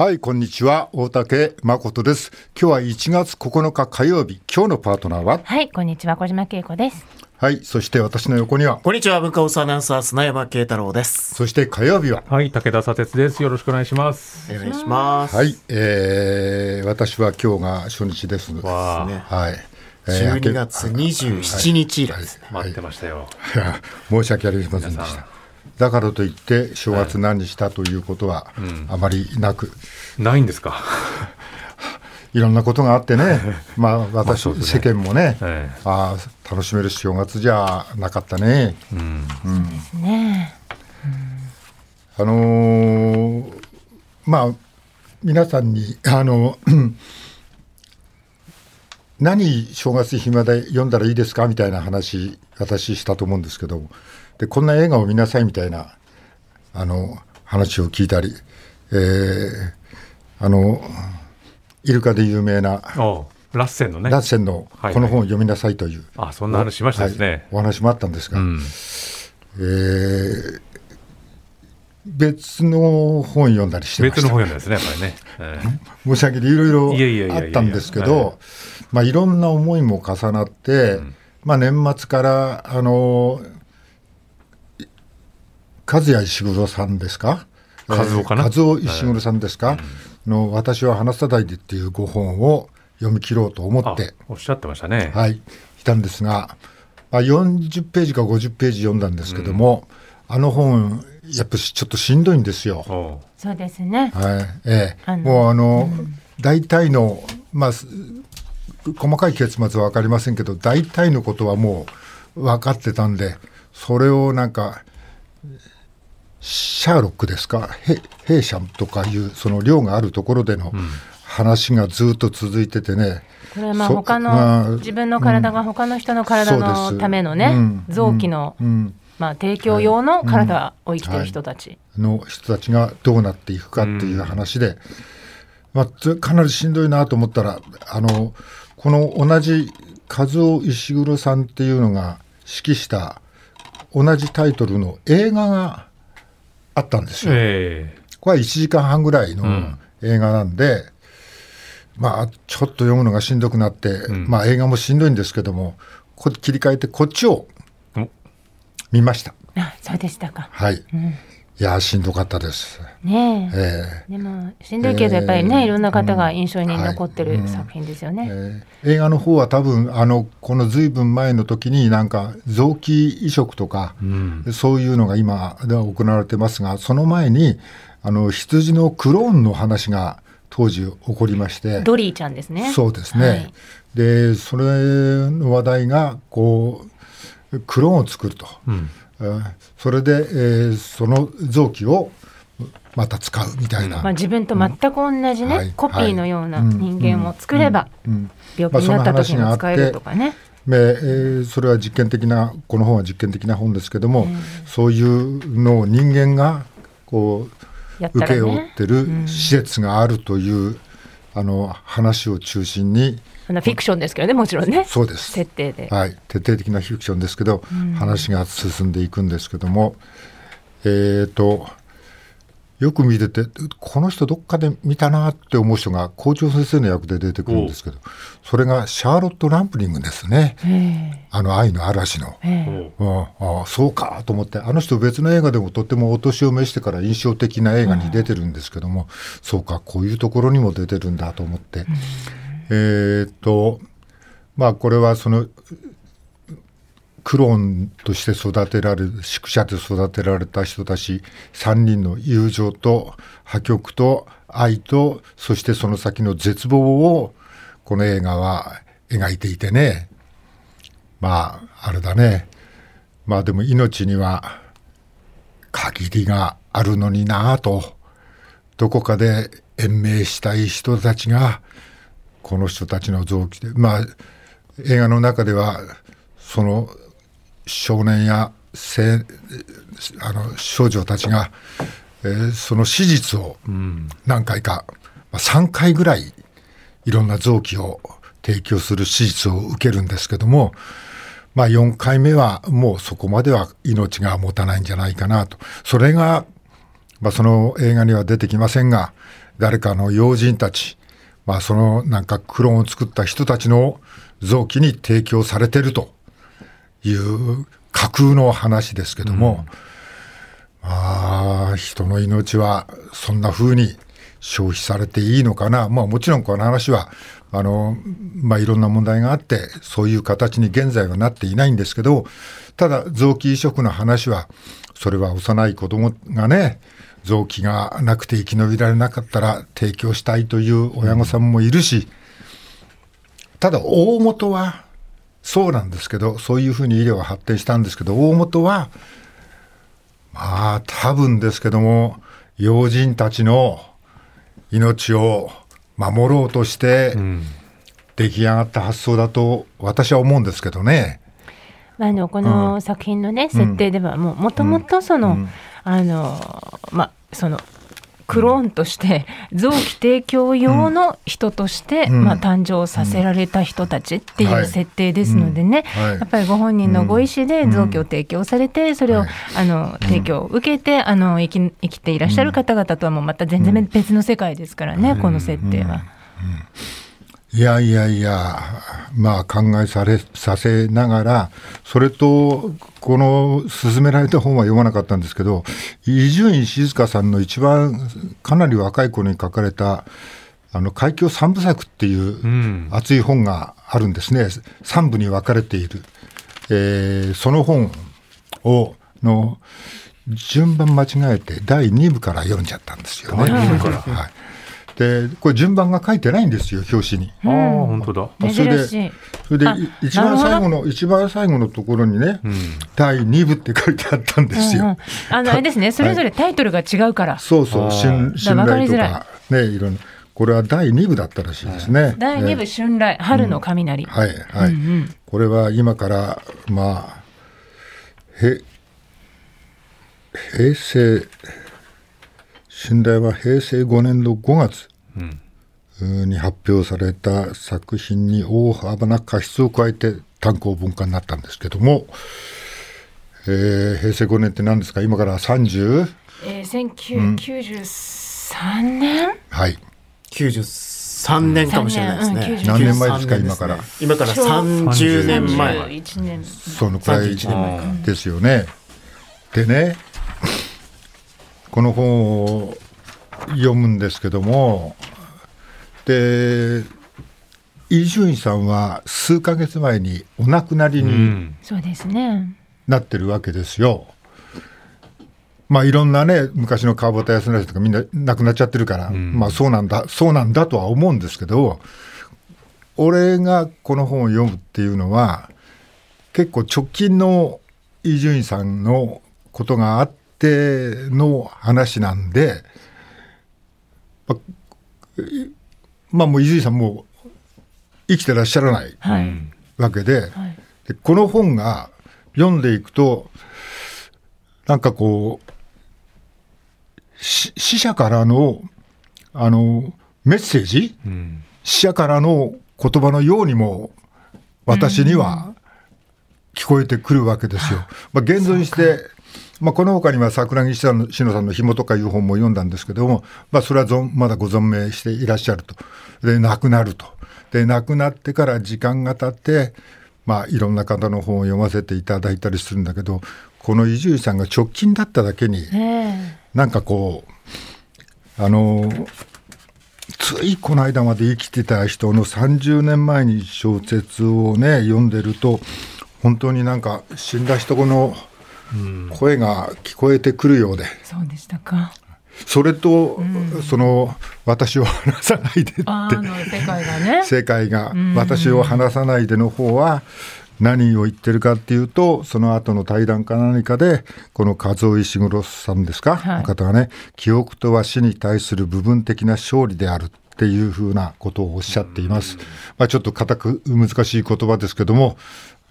はい、こんにちは。大竹誠です。今日は1月9日火曜日。今日のパートナーは？はい、こんにちは、小島恵子です。はい、そして私の横には、こんにちは、文化放送アナウンサー、砂山慶太郎です。そして火曜日は、はい、武田砂鉄です。よろしくお願いします。お願いします。はい、えー、私は今日が初日です。はわあ、ねい。えー12月27日以来ですね。待ってましたよ。申し訳ありませんでした。だからといって正月何にしたということはあまりなく、ないんですか？いろんなことがあってね、まあ私、ね。世間もね、えああ楽しめる正月じゃなかったね。ですね。あのーまあ皆さんにあの 何正月暇で読んだらいいですか？みたいな話私したと思うんですけどでこんな映画を見なさいみたいなあの話を聞いたり、えーあのイルカで有名なラッセンのね。ラッセンのはいこの本を読みなさいという、あ、そんな話しましたですはいね。お話もあったんですが、うん。えー別の本読んだりしてました別の本読んだんですね、やっぱりね。え 申し訳ないいろいろあったんですけはど、まあ、いろんな思いも重なって、まあ、年末からあの和也石黒さんですか？和夫かな？えー和夫石黒さんですか、の「私は話さないで」っていう5本を読み切ろうと思って、おっしゃってましたね。はい、来たんですが、まあ、40ページか50ページ読んだんですけども、あの本やっぱしちょっとしんどいんですよ。そうですね。はい、ええ。あのもうあの、大体の、まあ、す細かい結末は分かりませんけど、大体のことはもう分かってたんで、それをなんか、シャーロックですか、ヘヘイシャンとかいう、その量があるところでの話がずっと続いててね、これはまあそ他まあの自分の体が他の人の体のためのねうん。臓器のうん、まあ提供用の体を生きてる人たち。の人たちがどうなっていくかっていう話で、まあ、つかなりしんどいなと思ったらあのこの同じ和夫石黒さんっていうのが指揮した同じタイトルの映画があったんですよ。えこれは1時間半ぐらいのん映画なんで、まあちょっと読むのがしんどくなって、まあ映画もしんどいんですけどもこ切り替えてこっちをお見ました。あ、そうでしたか。はい。いやーしんどかったです。ねえ。えでもしんどいけどやっぱりね、えーいろんな方が印象に残ってはい。る作品ですよね。えー映画の方は多分あのこのずいぶん前の時になんか臓器移植とか、そういうのが今では行われてますがその前にあの羊のクローンの話が当時起こりまして。ドリーちゃんですね。そうですね、はい。でそれの話題がこうクローンを作ると、えーそれで、えーその臓器をまた使うみたいな、まあ自分と全く同じね、はい。コピーのようなはい。人間を作ればうん。病気になった時にも使えるとかね。でえーそれは実験的なこの本は実験的な本ですけども、そういうのを人間がこうやったら請け負っね。てる施設があるという、あの話を中心にフィクションですけどね、もちろんね。そうです。設定で。はい、徹底的なフィクションですけど、話が進んでいくんですけども、えー、とよく見ててこの人どっかで見たなって思う人が校長先生の役で出てくるんですけどそれがシャーロット・ランプリングですね。えあの愛の嵐の。ああそうかと思ってあの人別の映画でもとってもお年を召してから印象的な映画に出てるんですけども、そうかこういうところにも出てるんだと思って、えっとまあこれはそのクローンとして育てられる宿舎で育てられた人たち3人の友情と破局と愛とそしてその先の絶望をこの映画は描いていてね。まああれだね。まあでも命には限りがあるのになぁと。どこかで延命したい人たちがこの人たちの臓器でまあ映画の中ではその少年や青あの少女たちが、えーその史実を何回か、まあ、3回ぐらいいろんな臓器を提供する史実を受けるんですけども、まあ、4回目はもうそこまでは命が持たないんじゃないかなと。それが、まあ、その映画には出てきませんが誰かの要人たち、まあ、そのなんかクローンを作った人たちの臓器に提供されてるという架空の話ですけども、うん、まあ、人の命はそんな風に消費されていいのかな？まあもちろんこの話は、あの、まあいろんな問題があって、そういう形に現在はなっていないんですけど、ただ臓器移植の話は、それは幼い子供がね、臓器がなくて生き延びられなかったら提供したいという親御さんもいるし、ただ大元はそうなんですけど、そういうふうに医療は発展したんですけど、大元は、まあ多分ですけども、要人たちの命を守ろうとして出来上がった発想だと私は思うんですけどね。あのこの作品のね、うん、設定ではもうもともとその、うん、あのまあそのクローンとして臓器提供用の人として、まあ、誕生させられた人たちっていう設定ですのでね、やっぱりご本人のご意思で臓器を提供されてそれを、あの提供を受けてあの生き生きていらっしゃる方々とはもうまた全然別の世界ですからね、この設定は。いやいやいや、まあ考えされさせながら、それと、この勧められた本は読まなかったんですけど、伊集院静香さんの一番かなり若い頃に書かれた、あの海峡三部作っていう熱い本があるんですね、三部に分かれている。えー、その本をの順番間違えて第2部から読んじゃったんですよね。はいでこれ順番が書いてないんですよ表紙に。ああ本当だ。それでそれで一番最後の一番最後のところにね、うん、第2部って書いてあったんですよ。うんうん、あのあれですねそれぞれタイトルが違うから。そうそう信信頼とかねいろんな。これは第2部だったらしいですね。第2部、春来、春の雷。はい、はい、うんうん、これは今から、まあ、へ、平成、春来は平成5年の5月に発表された作品に大幅な過失を加えて単行本化になったんですけども、えー、平成5年って何ですか？今から 30? えー、1993年、うん、はい。93年かもしれないですね、うん、何年前ですか？今から。今から30年前。そのくらいですよね。でねこの本を読むんですけどもで伊集院さんは数か月前にお亡くなりになってるわけですよ。まあいろんなね昔の川端康成とかみんな亡くなっちゃってるから、うん、まあそうなんだそうなんだとは思うんですけど俺がこの本を読むっていうのは結構直近の伊集院さんのことがあっての話なんでまあもう伊集院さんも生きてらっしゃらないわけではい、でこの本が読んでいくとなんかこう死者からのあのメッセージ、うん、死者からの言葉のようにも私には聞こえてくるわけですよ。まあ、現存してまあ、このほかには桜木志乃さんの紐とかいう本も読んだんですけども、まあ、それはまだご存命していらっしゃると。で、亡くなると。で、亡くなってから時間が経って、まあ、いろんな方の本を読ませていただいたりするんだけど、この伊集院さんが直近だっただけに、なんかこう、あの、ついこの間まで生きてた人の30年前に小説をね、読んでると、本当になんか死んだ人の声が聞こえてくるようで、そうでしたか。それと、うん、その私を話さないでって。世界がね。世界が私を話さないでの方は何を言ってるかっていうとその後の対談か何かでこの和尾石黒さんですか、はい、の方がね記憶とは死に対する部分的な勝利であるっていうふうなことをおっしゃっています。まあ、ちょっと固く難しい言葉ですけども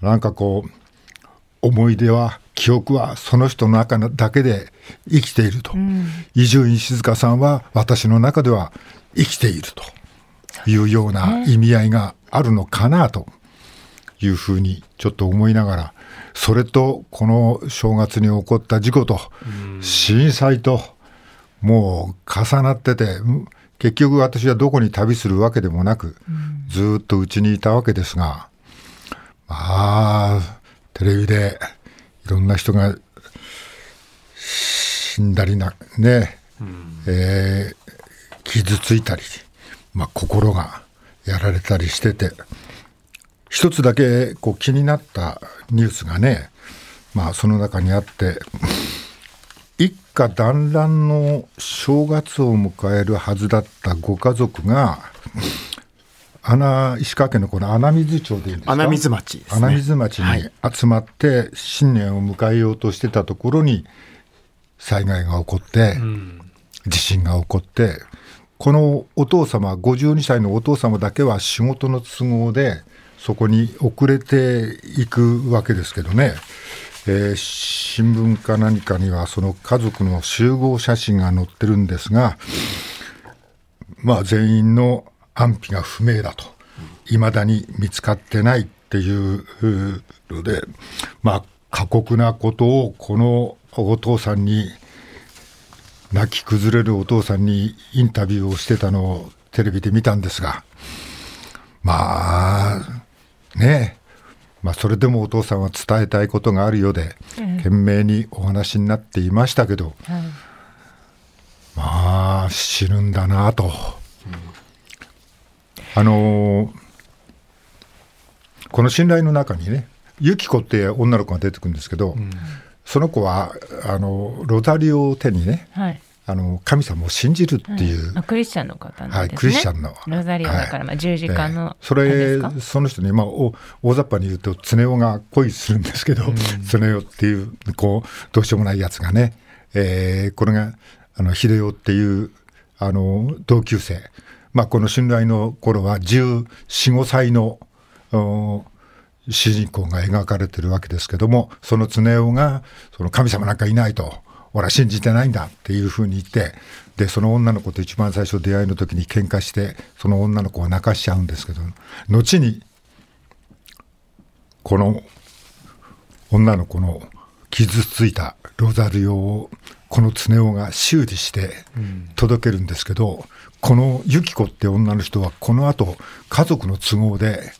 なんかこう思い出は記憶はその人の中だけで生きていると。伊集院静香さんは私の中では生きていると。いうような意味合いがあるのかなというふうにちょっと思いながらそれとこの正月に起こった事故と震災ともう重なってて結局私はどこに旅するわけでもなく、ずっとうちにいたわけですが、まあ、テレビでいろんな人が死んだりな、ね、うん、えー、傷ついたり、まあ、心がやられたりしてて、一つだけこう気になったニュースがね、まあ、その中にあって、一家団らんの正月を迎えるはずだったご家族が、穴石川県のこの穴水町でいいんですか？穴水町、ね、穴水町に集まって新年を迎えようとしてたところに災害が起こって、地震が起こってこのお父様52歳のお父様だけは仕事の都合でそこに遅れていくわけですけどね、えー、新聞か何かにはその家族の集合写真が載ってるんですが、まあ、全員の安否が不明だと、いまだに見つかってないっていうので、まあ、過酷なことをこのお父さんに、泣き崩れるお父さんにインタビューをしてたのをテレビで見たんですが、まあ、ねまあ、それでもお父さんは伝えたいことがあるようで、懸命にお話になっていましたけど、まあ死ぬんだなと、あのこの信頼の中にねユキコって女の子が出てくるんですけど、その子はあのロザリオを手にね、はい。あの神様を信じるっていう、はい、クリスチャンの方なんですね、はい、クリスチャンの。ロザリオだから、まあ、十字架の、それその人に、まあ、お大雑把に言うと常雄が恋するんですけど、うん、常雄っていうこうどうしようもないやつがね、えー、これがあの秀夫っていうあの同級生、まあ、この春来の頃は1415歳の主人公が描かれてるわけですけどもその常雄がその神様なんかいないと。俺は信じてないんだっていうふうに言ってでその女の子と一番最初出会いの時に喧嘩してその女の子を泣かしちゃうんですけど後にこの女の子の傷ついたロザリオをこの常雄が修理して届けるんですけど、うん、このユキコって女の人はこの後家族の都合で、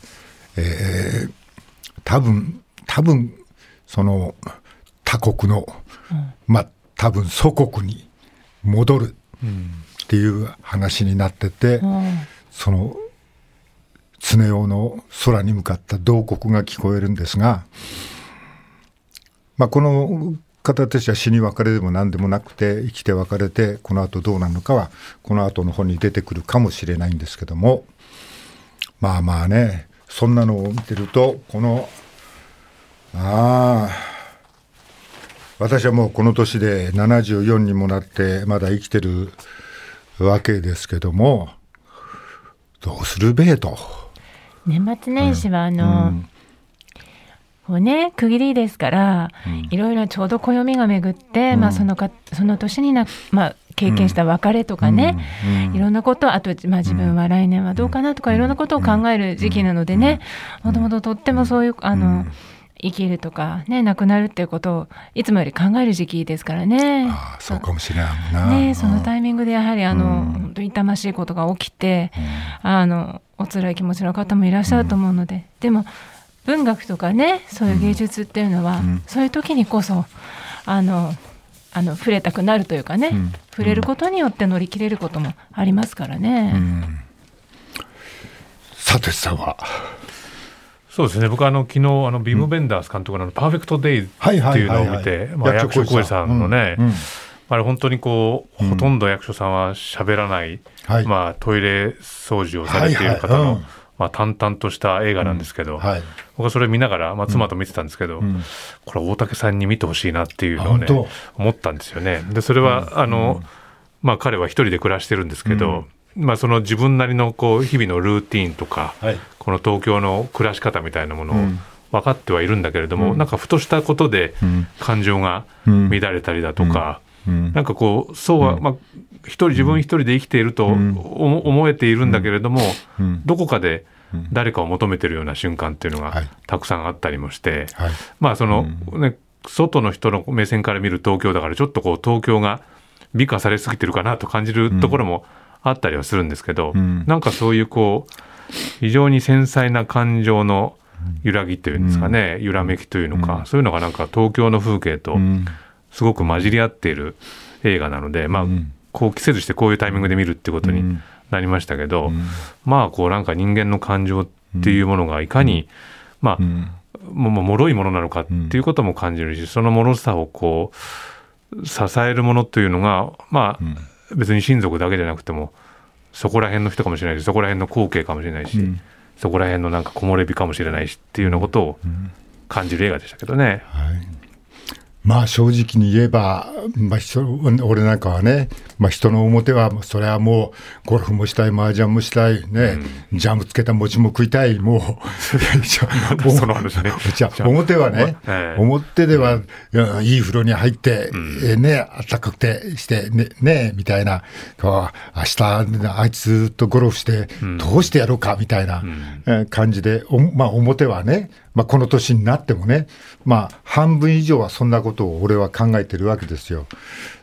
えー、多分多分その他国の、うん、まあ多分祖国に戻るっていう話になってて、うん、その常雄の空に向かった慟哭が聞こえるんですが、まあ、この方たちは死に別れでも何でもなくて生きて別れてこの後どうなるのかはこの後の本に出てくるかもしれないんですけども。まあまあねそんなのを見てるとこのああ私はもうこの年で74にもなってまだ生きてるわけですけども。どうするべえと。年末年始はあの、うんこうね、区切りですから、うん、いろいろちょうど暦が巡って、うん、まあ、そのかその年にな、まあ、経験した別れとかね、うん、いろんなことあと、まあ、自分は来年はどうかなとか、いろんなことを考える時期なのでね、もともととってもそういうあの、生きるとかね亡くなるっていうことをいつもより考える時期ですからね。あそうかもしれないな。ねそのタイミングでやはりあの、うん、本当に痛ましいことが起きて、うん、あのお辛い気持ちの方もいらっしゃると思うので、うん、でも文学とかねそういう芸術っていうのは、そういう時にこそあのあの触れたくなるというかね、触れることによって乗り切れることもありますからね。さてさんは。そうですね。僕あの昨日あのビム・ベンダース監督の「パーフェクト・デイズ」っていうのを見て役所広司さんのね、うんうん、あれ本当にこう、ほとんど役所さんは喋らない、はい、まあ、トイレ掃除をされている方の、まあ、淡々とした映画なんですけど、はい、僕はそれ見ながら、まあ、妻と見てたんですけど、これ大竹さんに見てほしいなっていうのをね思ったんですよね。でそれは、あのまあ、彼は一人で暮らしてるんですけど、まあ、その自分なりのこう日々のルーティーンとか、はい、この東京の暮らし方みたいなものを分かってはいるんだけれども、うん、なんかふとしたことで感情が乱れたりだとか、うん、なんかこうそうは、まあ、一人自分一人で生きていると思えているんだけれども、どこかで誰かを求めてるような瞬間っていうのがたくさんあったりもして、はい、まあその、ね、外の人の目線から見る東京だからちょっとこう東京が美化されすぎてるかなと感じるところもあったりはするんですけど、うん、なんかそういうこう非常に繊細な感情の揺らぎというんですかね、揺らめきというのか、そういうのがなんか東京の風景とすごく混じり合っている映画なので、まあ、こう季節してこういうタイミングで見るってことになりましたけど、まあこうなんか人間の感情っていうものがいかに、まあ、もも脆いものなのかっていうことも感じるし、その脆さをこう支えるものというのがまあ、別に親族だけじゃなくてもそこら辺の人かもしれないしそこら辺の光景かもしれないし、そこら辺のなんか木漏れ日かもしれないしっていうようなことを感じる映画でしたけどね。はいまあ正直に言えば、まあ、俺なんかはね、まあ、人の表はそれはもうゴルフもしたい、麻雀もしたい、ね、うん、ジャムつけた餅も食いたい、もう、その話ね。じゃ表はね、表では、いい風呂に入って、うん、えね、あったかくてしてね、ね、みたいな、明日あいつとゴルフして、どうしてやろうかみたいな感じで、まあ、表はね、まあ、この年になってもね、まあ、半分以上はそんなことを俺は考えてるわけですよ。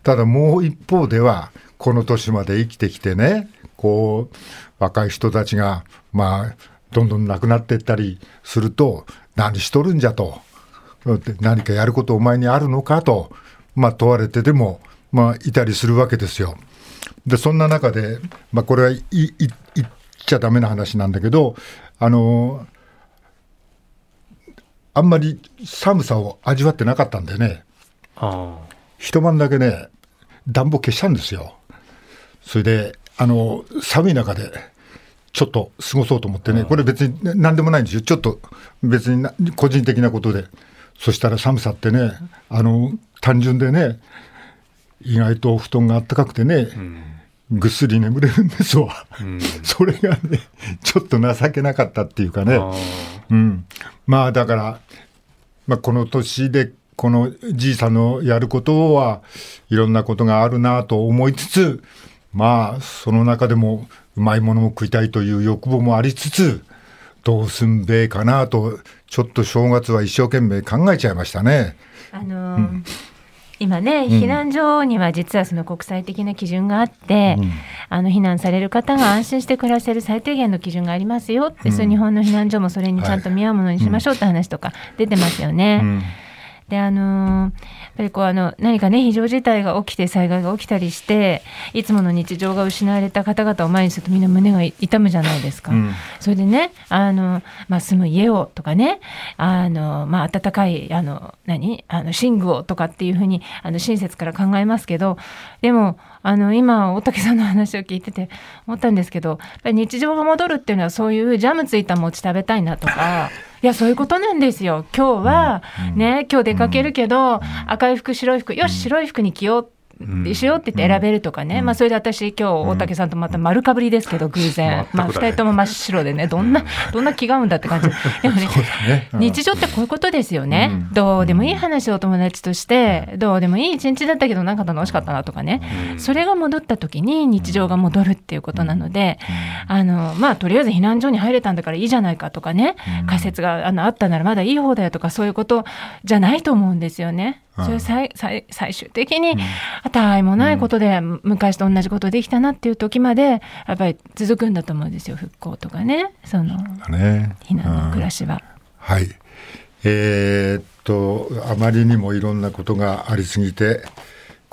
ただもう一方では、この年まで生きてきてね、こう、若い人たちが、まあ、どんどん亡くなっていったりすると、何しとるんじゃと、何かやることお前にあるのかと、まあ、問われてでも、まあ、いたりするわけですよ。で、そんな中で、まあ、これは言っちゃだめな話なんだけど、あの、あんまり寒さを味わってなかったんでね、一晩だけね、暖房消したんですよ。それで、あの、寒い中で、ちょっと過ごそうと思ってね、これ別に何でもないんですよ。ちょっと別に個人的なことで。そしたら寒さってね、あの、単純でね、意外と布団があったかくてね、ぐっすり眠れるんですわ。うん、それがね、ちょっと情けなかったっていうかね。うん、まあだから、まあ、この年でこのじいさんのやることはいろんなことがあるなと思いつつまあその中でもうまいものを食いたいという欲望もありつつどうすんべえかなとちょっと正月は一生懸命考えちゃいましたね。あのーうん今ね、避難所には実はその国際的な基準があって、うん、あの避難される方が安心して暮らせる最低限の基準がありますよって、うん、そう日本の避難所もそれにちゃんと見合うものにしましょうって話とか出てますよね。うんであのー、やっぱりこうあの何かね非常事態が起きて災害が起きたりしていつもの日常が失われた方々を前にするとみんな胸が痛むじゃないですか。うん、それでねあの、まあ、住む家をとかねあの、まあ、暖かいあの何あの寝具をとかっていうふうにあの親切から考えますけどでもあの今大竹さんの話を聞いてて思ったんですけど日常が戻るっていうのはそういうジャムついた餅食べたいなとか。いやそういうことなんですよ。今日はね、今日出かけるけど、赤い服白い服よし白い服に着ようしようって言って選べるとかね、うん、まあ、それで私今日大竹さんとまた丸かぶりですけど偶然、まあ、2人とも真っ白でねどんなどんな気が合うんだって感じ。でもね、ね。うん、日常ってこういうことですよね、うん、どうでもいい話をお友達としてどうでもいい一日だったけどなんか楽しかったなとかね、それが戻った時に日常が戻るっていうことなので、あのまあとりあえず避難所に入れたんだからいいじゃないかとかね、仮説があのあったならまだいい方だよとかそういうことじゃないと思うんですよね。それ最最最終的に、たわいもないことで、昔と同じことできたなっていう時までやっぱり続くんだと思うんですよ復興とかね。その、ね、避難の暮らしは。はい。えー、っとあまりにもいろんなことがありすぎて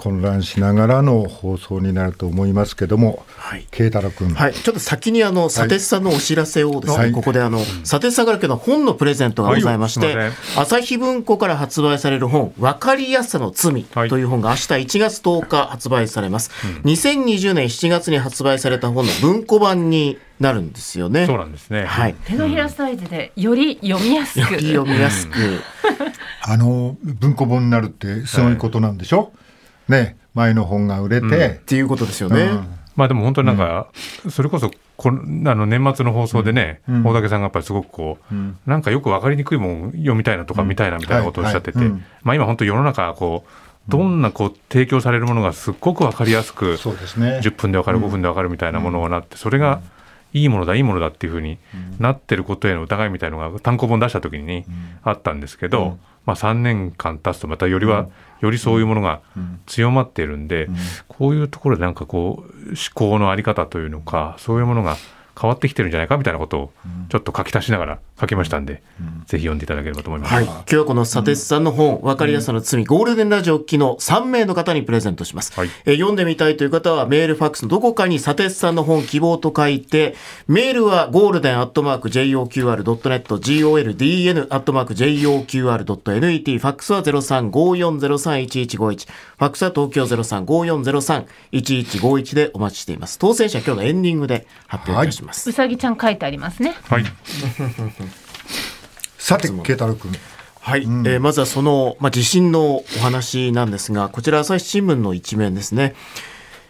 混乱しながらの放送になると思いますけども、はい、慶太郎君、はい、ちょっと先にあの佐哲さんのお知らせをですね、はい、ここであの佐哲さんからけど本のプレゼントがございまして、はい、朝日文庫から発売される本「分かりやすさの罪」という本が明日1月10日発売されます、うん、2020年7月に発売された本の文庫版になるんですよね。そうなんですね。はい。手のひらサイズでより読みやすく。読みやすく。あの文庫本になるってすごいことなんでしょ？ね、前の本が売れて、うん、っていうことですよね。うん、まあでも本当になんか、それこそこのあの年末の放送でね、大竹さんがやっぱりすごくこう、なんかよく分かりにくいもん読みたいなとか見たいなみたいなことをおっしゃってて、まあ今本当世の中こうどんなこう提供されるものがすっごく分かりやすく、そうですね、10分で分かる5分で分かるみたいなものがなってそれがいいものだいいものだっていうふうになってることへの疑いみたいのが単行本出した時にあったんですけど、まあ、3年間経つとまたよりは、よりそういうものが強まっているんで、こういうところでなんかこう思考の在り方というのかそういうものが変わってきてるんじゃないかみたいなことをちょっと書き足しながら書きましたんで、うん、ぜひ読んでいただければと思います。はい、今日はこの佐哲さんの本、わかりやすさの罪、ゴールデンラジオ機能3名の方にプレゼントします。はい、え読んでみたいという方はメール、ファックスのどこかに佐哲さんの本希望と書いて、メールはゴールデンアットマーク JOQR.net、GOLDN アットマーク JOQR.net、ファックスは0354031151、ファックスは東京0354031151でお待ちしています。当選者今日のエンディングで発表いたします。うさぎちゃん書いてありますね。はい。さて、慶太郎君。はい、うん、えー、まずはその、まあ、地震のお話なんですが、こちら朝日新聞の一面ですね。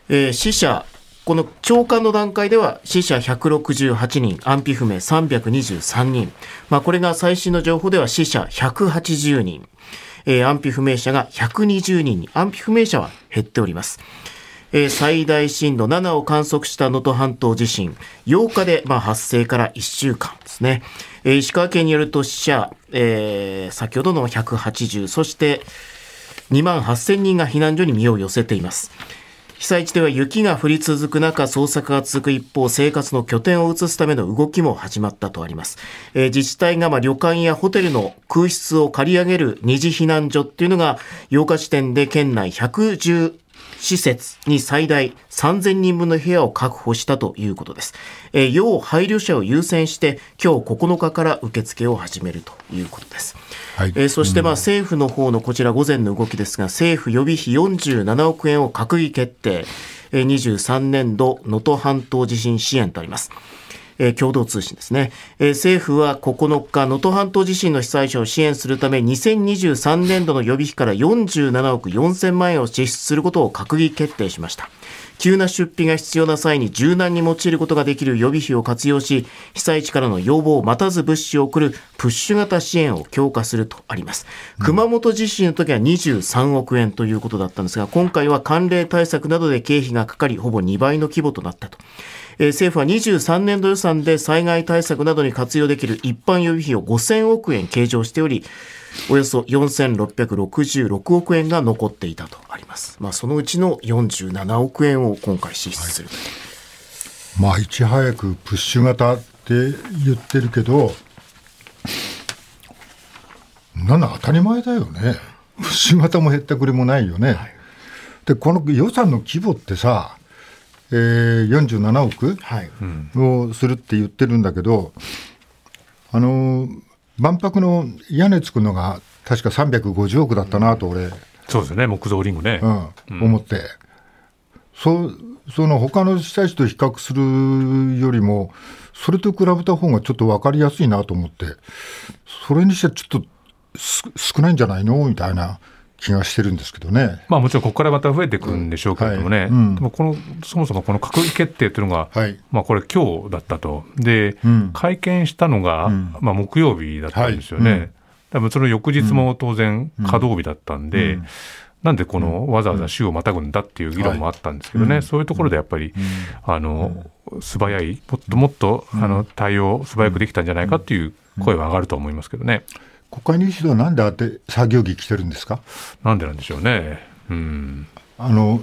えー、死者、この長官の段階では死者168人、安否不明323人。まあ、これが最新の情報では死者180人。えー、安否不明者が120人に、安否不明者は減っております。えー、最大震度7を観測した能登半島地震、8日で、まあ、発生から1週間ですね。えー、石川県によると死者、えー、先ほどの180、そして2万8000人が避難所に身を寄せています。被災地では雪が降り続く中、捜索が続く一方、生活の拠点を移すための動きも始まったとあります。えー、自治体がま旅館やホテルの空室を借り上げる二次避難所っていうのが、8日時点で県内110施設に最大3000人分の部屋を確保したということです。えー、要配慮者を優先して今日9日から受付を始めるということです。はい、えー、そしてまあ政府の方のこちら午前の動きですが政府予備費47億円を閣議決定、えー、23年度能登半島地震支援とあります。えー、共同通信ですね、えー、政府は9日能登半島地震の被災者を支援するため2023年度の予備費から47億4000万円を支出することを閣議決定しました。急な出費が必要な際に柔軟に用いることができる予備費を活用し被災地からの要望を待たず物資を送るプッシュ型支援を強化するとあります、うん、熊本地震の時は23億円ということだったんですが今回は寒冷対策などで経費がかかりほぼ2倍の規模となったと。えー、政府は23年度予算で災害対策などに活用できる一般予備費を5000億円計上しており、およそ4666億円が残っていたとあります。まあ、そのうちの47億円を今回支出する、はい、まあ、いち早くプッシュ型って言ってるけど、なんだ当たり前だよね。プッシュ型も減ったくれもないよね。はい、で、この予算の規模ってさ、えー、47億、はい、をするって言ってるんだけど、あの万博の屋根つくのが確か350億だったなと俺、そうですね。木造リングね、うん、思って。そその他の被災地と比較するよりもそれと比べた方がちょっと分かりやすいなと思って。それにしてはちょっと少ないんじゃないのみたいな気がしてるんですけどね。まあもちろんここからまた増えていくんでしょうけれどもね、はい。うん、でもこのそもそもこの閣議決定というのが、はい、まあこれ今日だったと。で、うん、会見したのが、まあ木曜日だったんですよね。はい、多分その翌日も当然稼働日だったんで、なんでこのわざわざ週をまたぐんだっていう議論もあったんですけどね、そういうところでやっぱり、あの素早い、もっともっとあの対応、素早くできたんじゃないかっていう声は上がると思いますけどね。国会議事堂なんであって作業着着てるんですか？なんでなんでしょうね。うん。あの、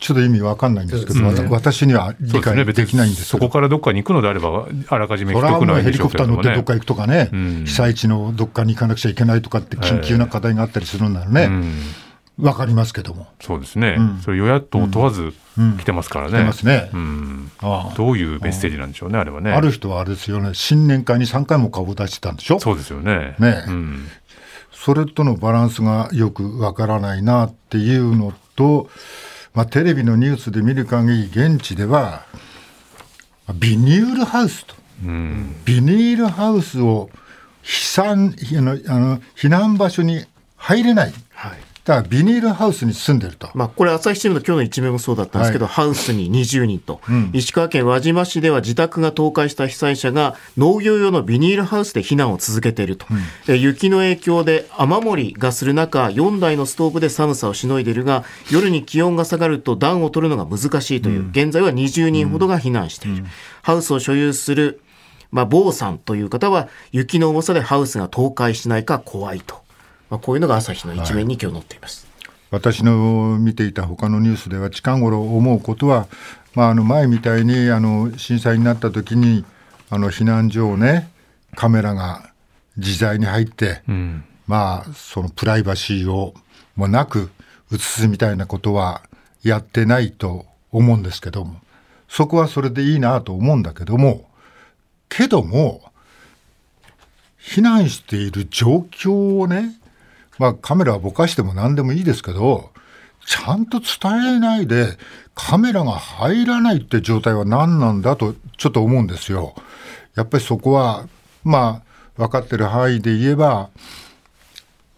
ちょっと意味わかんないんですけど、ね、私には理解できないんですそこからどっかに行くのであれば、あらかじめ来てくないヘリコプター乗ってどっか行くとかね、うん、被災地のどっかに行かなくちゃいけないとかって緊急な課題があったりするんだろうね。うんわかりますけども。そうですね。うん、それ与野党問わず来てますからね。来てますね。うん。ああどういうメッセージなんでしょうね、あれはね。ある人はあれですよね、新年会に3回も顔を出してたんでしょ？そうですよね。ね、うん、それとのバランスがよくわからないなっていうのと、まあ、テレビのニュースで見る限り、現地では、ビニールハウスと。うん、ビニールハウスを悲惨あのあの避難場所に入れない。はいだからビニールハウスに住んでると。まあ、これ、朝日新聞の今日の一面もそうだったんですけど、はい、ハウスに20人と、うん、石川県輪島市では自宅が倒壊した被災者が農業用のビニールハウスで避難を続けていると、うん、雪の影響で雨漏りがする中、4台のストーブで寒さをしのいでいるが、夜に気温が下がると暖を取るのが難しいという、うん、現在は20人ほどが避難している。ハウスを所有するまあ、坊さんという方は雪の重さでハウスが倒壊しないか怖いと。まあ、こういうのが朝日の一面に今日載っています。はい、私の見ていた他のニュースでは近頃思うことは、まあ、あの前みたいにあの震災になった時にあの避難所をねカメラが自在に入って、うん、まあそのプライバシーをもなく映すみたいなことはやってないと思うんですけどもそこはそれでいいなと思うんだけどもけども避難している状況をねまあカメラはぼかしても何でもいいですけど、ちゃんと伝えないでカメラが入らないって状態は何なんだとちょっと思うんですよ。やっぱりそこは、まあ分かってる範囲で言えば、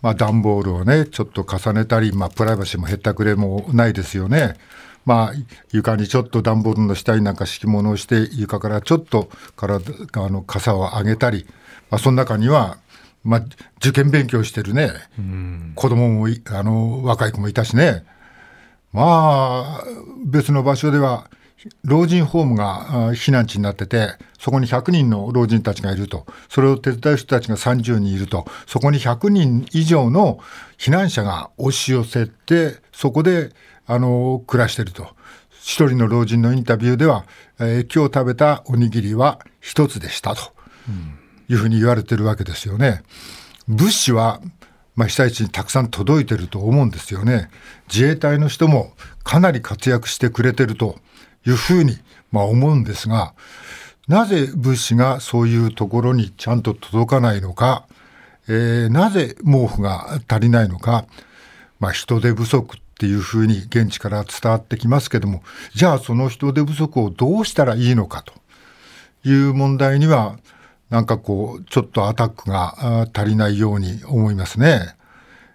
まあ段ボールをね、ちょっと重ねたり、まあプライバシーもへったくれもないですよね。まあ、床にちょっと段ボールの下になんか敷物をして床からちょっと体あの傘を上げたり、まあ、その中にはまあ、受験勉強してるね、うん、子供もあの若い子もいたしね、まあ、別の場所では、老人ホームが避難地になってて、そこに100人の老人たちがいると、それを手伝う人たちが30人いると、そこに100人以上の避難者が押し寄せて、そこであの暮らしていると。一人の老人のインタビューでは、えー、今日食べたおにぎりは一つでしたと。うんいうふうに言われてるわけですよね。物資は、まあ、被災地にたくさん届いてると思うんですよね。自衛隊の人もかなり活躍してくれてるというふうに、まあ、思うんですが、なぜ物資がそういうところにちゃんと届かないのか、えー、なぜ毛布が足りないのか、まあ、人手不足っていうふうに現地から伝わってきますけども、じゃあその人手不足をどうしたらいいのかという問題には、なんかこう、ちょっとアタックが足りないように思いますね。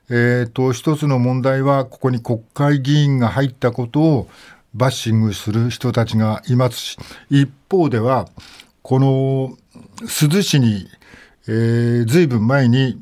えっ、ー、と、一つの問題は、ここに国会議員が入ったことをバッシングする人たちがいますし、一方では、この珠洲市に、えー、ずいぶん前に、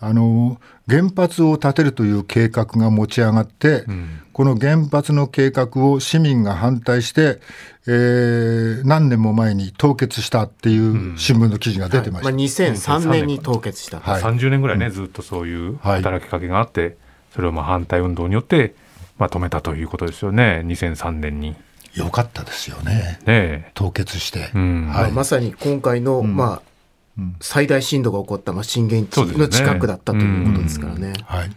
あの、原発を建てるという計画が持ち上がって、うん、この原発の計画を市民が反対して、えー、何年も前に凍結したっていう新聞の記事が出てました、うんはい。まあ、2003年に凍結した、はい、30年ぐらいね、ずっとそういう働きかけがあって、それをまあ反対運動によって、まあ、止めたということですよね、2003年に。よかったですよね、ね凍結して、うん。はい、まさに今回の、まあ最大震度が起こった、まあ、震源地の近くだったということですからね。はい、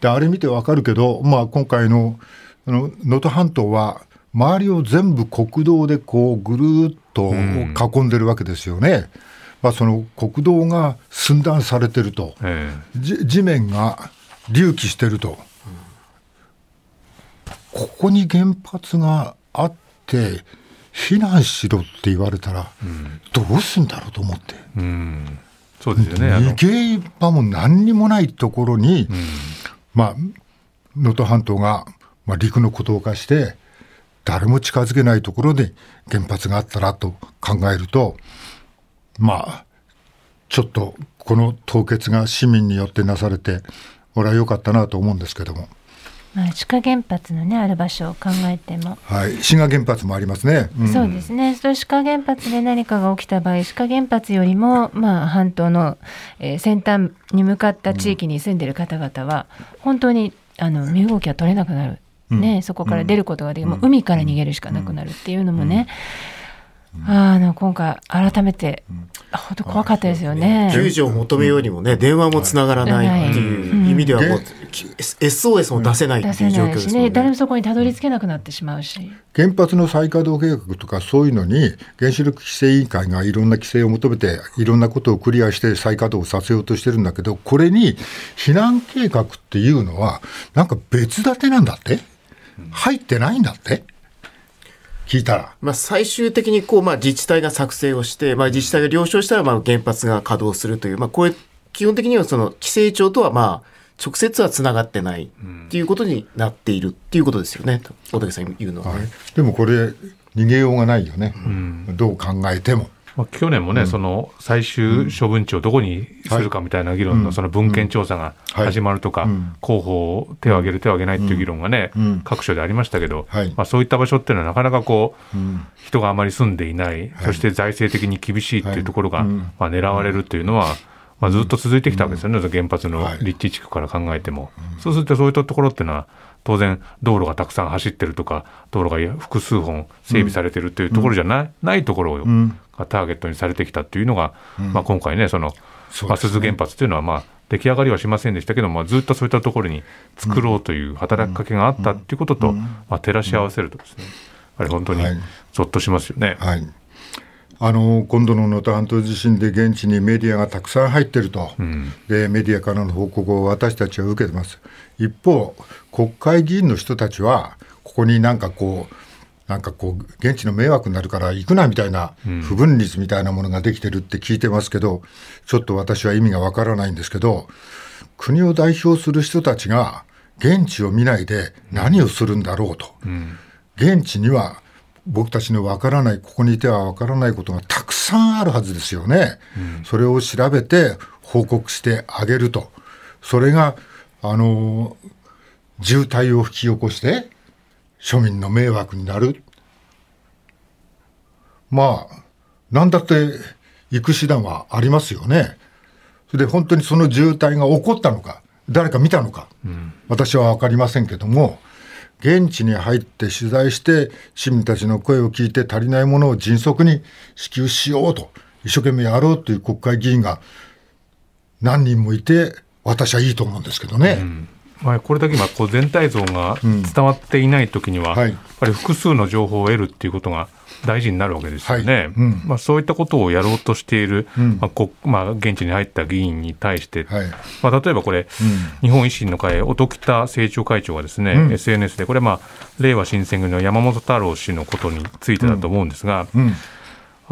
であれ見てわかるけど、まあ、今回の能登半島は周りを全部国道でこうぐるっと囲んでるわけですよね。まあ、その国道が寸断されてると、地面が隆起してると、ここに原発があって避難しろって言われたら、どうすんだろうと思って。うん、そうですよね。逃げ場も何にもないところに、うん、まあ、能登半島が、まあ、陸の孤島化して、誰も近づけないところで原発があったらと考えると、まあ、ちょっとこの凍結が市民によってなされて、俺は良かったなと思うんですけども。まあ、志賀原発のねある場所を考えても、はい、志賀原発もありますね、うん、そうですね。そ志賀原発で何かが起きた場合志賀原発よりも、まあ、半島の、えー、先端に向かった地域に住んでる方々は、本当にあの身動きが取れなくなる、ね、うん、そこから出ることができる、うん、海から逃げるしかなくなるっていうのもね、あの今回改めて、本当怖かったですよね。救助を求めようにもね、電話もつながらないっていう意味ではもう、SOS も出せないっていう状況ですね。誰もそこにたどり着けなくなってしまうし。原発の再稼働計画とかそういうのに原子力規制委員会がいろんな規制を求めていろんなことをクリアして再稼働させようとしてるんだけどこれに避難計画っていうのはなんか別立てなんだって？入ってないんだって？聞いたら。まあ、最終的にこう、まあ、自治体が作成をして、まあ、自治体が了承したら、まあ、原発が稼働するという、まあ、これ、基本的にはその規制庁とは、まあ、直接はつながってないっていうことになっているっていうことですよね、大竹さん言うのは、ね。はい、でもこれ、逃げようがないよね、うん、どう考えても。まあ、去年もね、うん、その最終処分地をどこにするかみたいな議論のその文献調査が始まるとか、候補を手を挙げる、手を挙げないっていう議論がね、各所でありましたけど、まあ、そういった場所っていうのは、なかなかこう、人があまり住んでいない、そして財政的に厳しいっていうところが、まあ、狙われるっていうのは、まあ、ずっと続いてきたわけですよね、原発の立地地区から考えても。そうすると、そういったところっていうのは、当然、道路がたくさん走ってるとか、道路が複数本整備されてるっていうところじゃない,、ないところがターゲットにされてきたっていうのが、まあ、今回ね、その、まあ、鈴原発というのは、まあ、出来上がりはしませんでしたけど、まあ、ずっとそういったところに作ろうという働きかけがあったっていうことと、まあ、照らし合わせるとですね、あれ本当にぞっとしますよね。はいあの今度の能登半島地震で現地にメディアがたくさん入ってると、うん、でメディアからの報告を私たちは受けてます。一方、国会議員の人たちは、ここになんかこう、なんかこう、現地の迷惑になるから行くなみたいな、不分率みたいなものができてるって聞いてますけど、ちょっと私は意味がわからないんですけど、国を代表する人たちが、現地を見ないで何をするんだろうと。現地には僕たちのわからない、ここにいてはわからないことがたくさんあるはずですよね。うん、それを調べて報告してあげると。それが、あの、渋滞を引き起こして、庶民の迷惑になる。まあ、なんだって行く手段はありますよね。それで本当にその渋滞が起こったのか、誰か見たのか、うん、私は分かりませんけども、現地に入って取材して市民たちの声を聞いて足りないものを迅速に支給しようと一生懸命やろうという国会議員が何人もいて私はいいと思うんですけどね。うん。まあ、これだけ今こう全体像が伝わっていないときには、やっぱり複数の情報を得るっていうことが大事になるわけですよね。はい。うん、まあ、そういったことをやろうとしている、うん、まあこまあ、現地に入った議員に対して、はい、まあ、例えばこれ、日本維新の会、音喜多政調会長がですね、SNS で、これ、まあ、れいわ新選組の山本太郎氏のことについてだと思うんですが、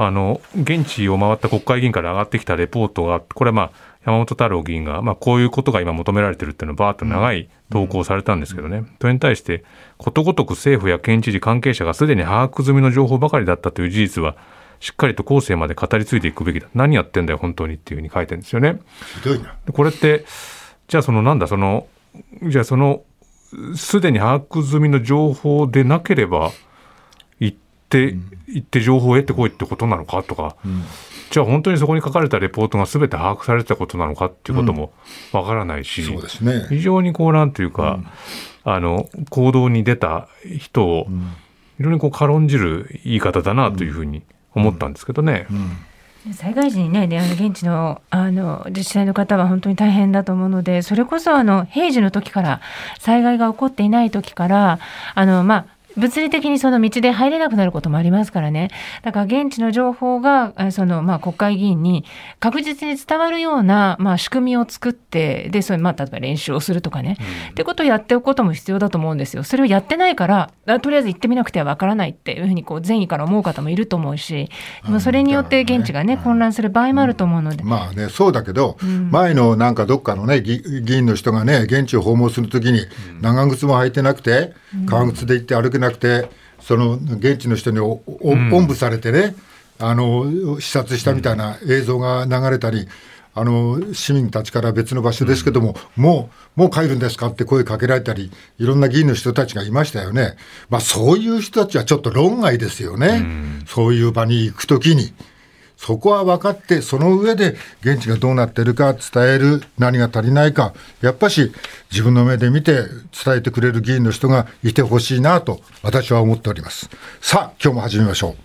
あの現地を回った国会議員から上がってきたレポートが、これ、まあ、山本太郎議員が、まあ、こういうことが今求められてるっていうのをばーっと長い投稿されたんですけどね、それに対して、ことごとく政府や県知事関係者がすでに把握済みの情報ばかりだったという事実は、しっかりと後世まで語り継いでいくべきだ。何やってんだよ、本当にっていうふうに書いてるんですよね。ひどいな。これって、じゃあそのなんだ、その、じゃあその、すでに把握済みの情報でなければ、行って、行って情報を得てこいってことなのかとか、うん。じゃあ本当にそこに書かれたレポートがすべて把握されてたことなのかっていうこともわからないし、うん、そうですね、非常にこうなんていうか、うん、あの行動に出た人を非常にこう軽んじる言い方だなというふうに思ったんですけどね。災害時にね、であの現地のあの自治体の方は本当に大変だと思うので、それこそあの平時の時から、災害が起こっていない時から、あのまあ物理的にその道で入れなくなることもありますからね。だから現地の情報が、その、まあ、国会議員に確実に伝わるような、まあ、仕組みを作って、で、それ、まあ、例えば練習をするとかね、うん、ってことをやっておくことも必要だと思うんですよ。それをやってないから、とりあえず行ってみなくてはわからないっていうふうに、こう、善意から思う方もいると思うし、でもそれによって現地がね、ね混乱する場合もあると思うので。うん、まあね、そうだけど、うん、前のなんかどっかのね、議員の人がね、現地を訪問するときに、長靴も履いてなくて、革靴で行って歩けなくて、その現地の人におお、おんぶされてね、あの視察したみたいな映像が流れたり、あの市民たちから別の場所ですけども、うん、もう、もう帰るんですかって声かけられたり、いろんな議員の人たちがいましたよね。まあ、そういう人たちはちょっと論外ですよね。うん、そういう場に行くときに。そこは分かって、その上で現地がどうなってるか伝える、何が足りないか、やっぱし自分の目で見て伝えてくれる議員の人がいてほしいなと私は思っております。さあ、今日も始めましょう。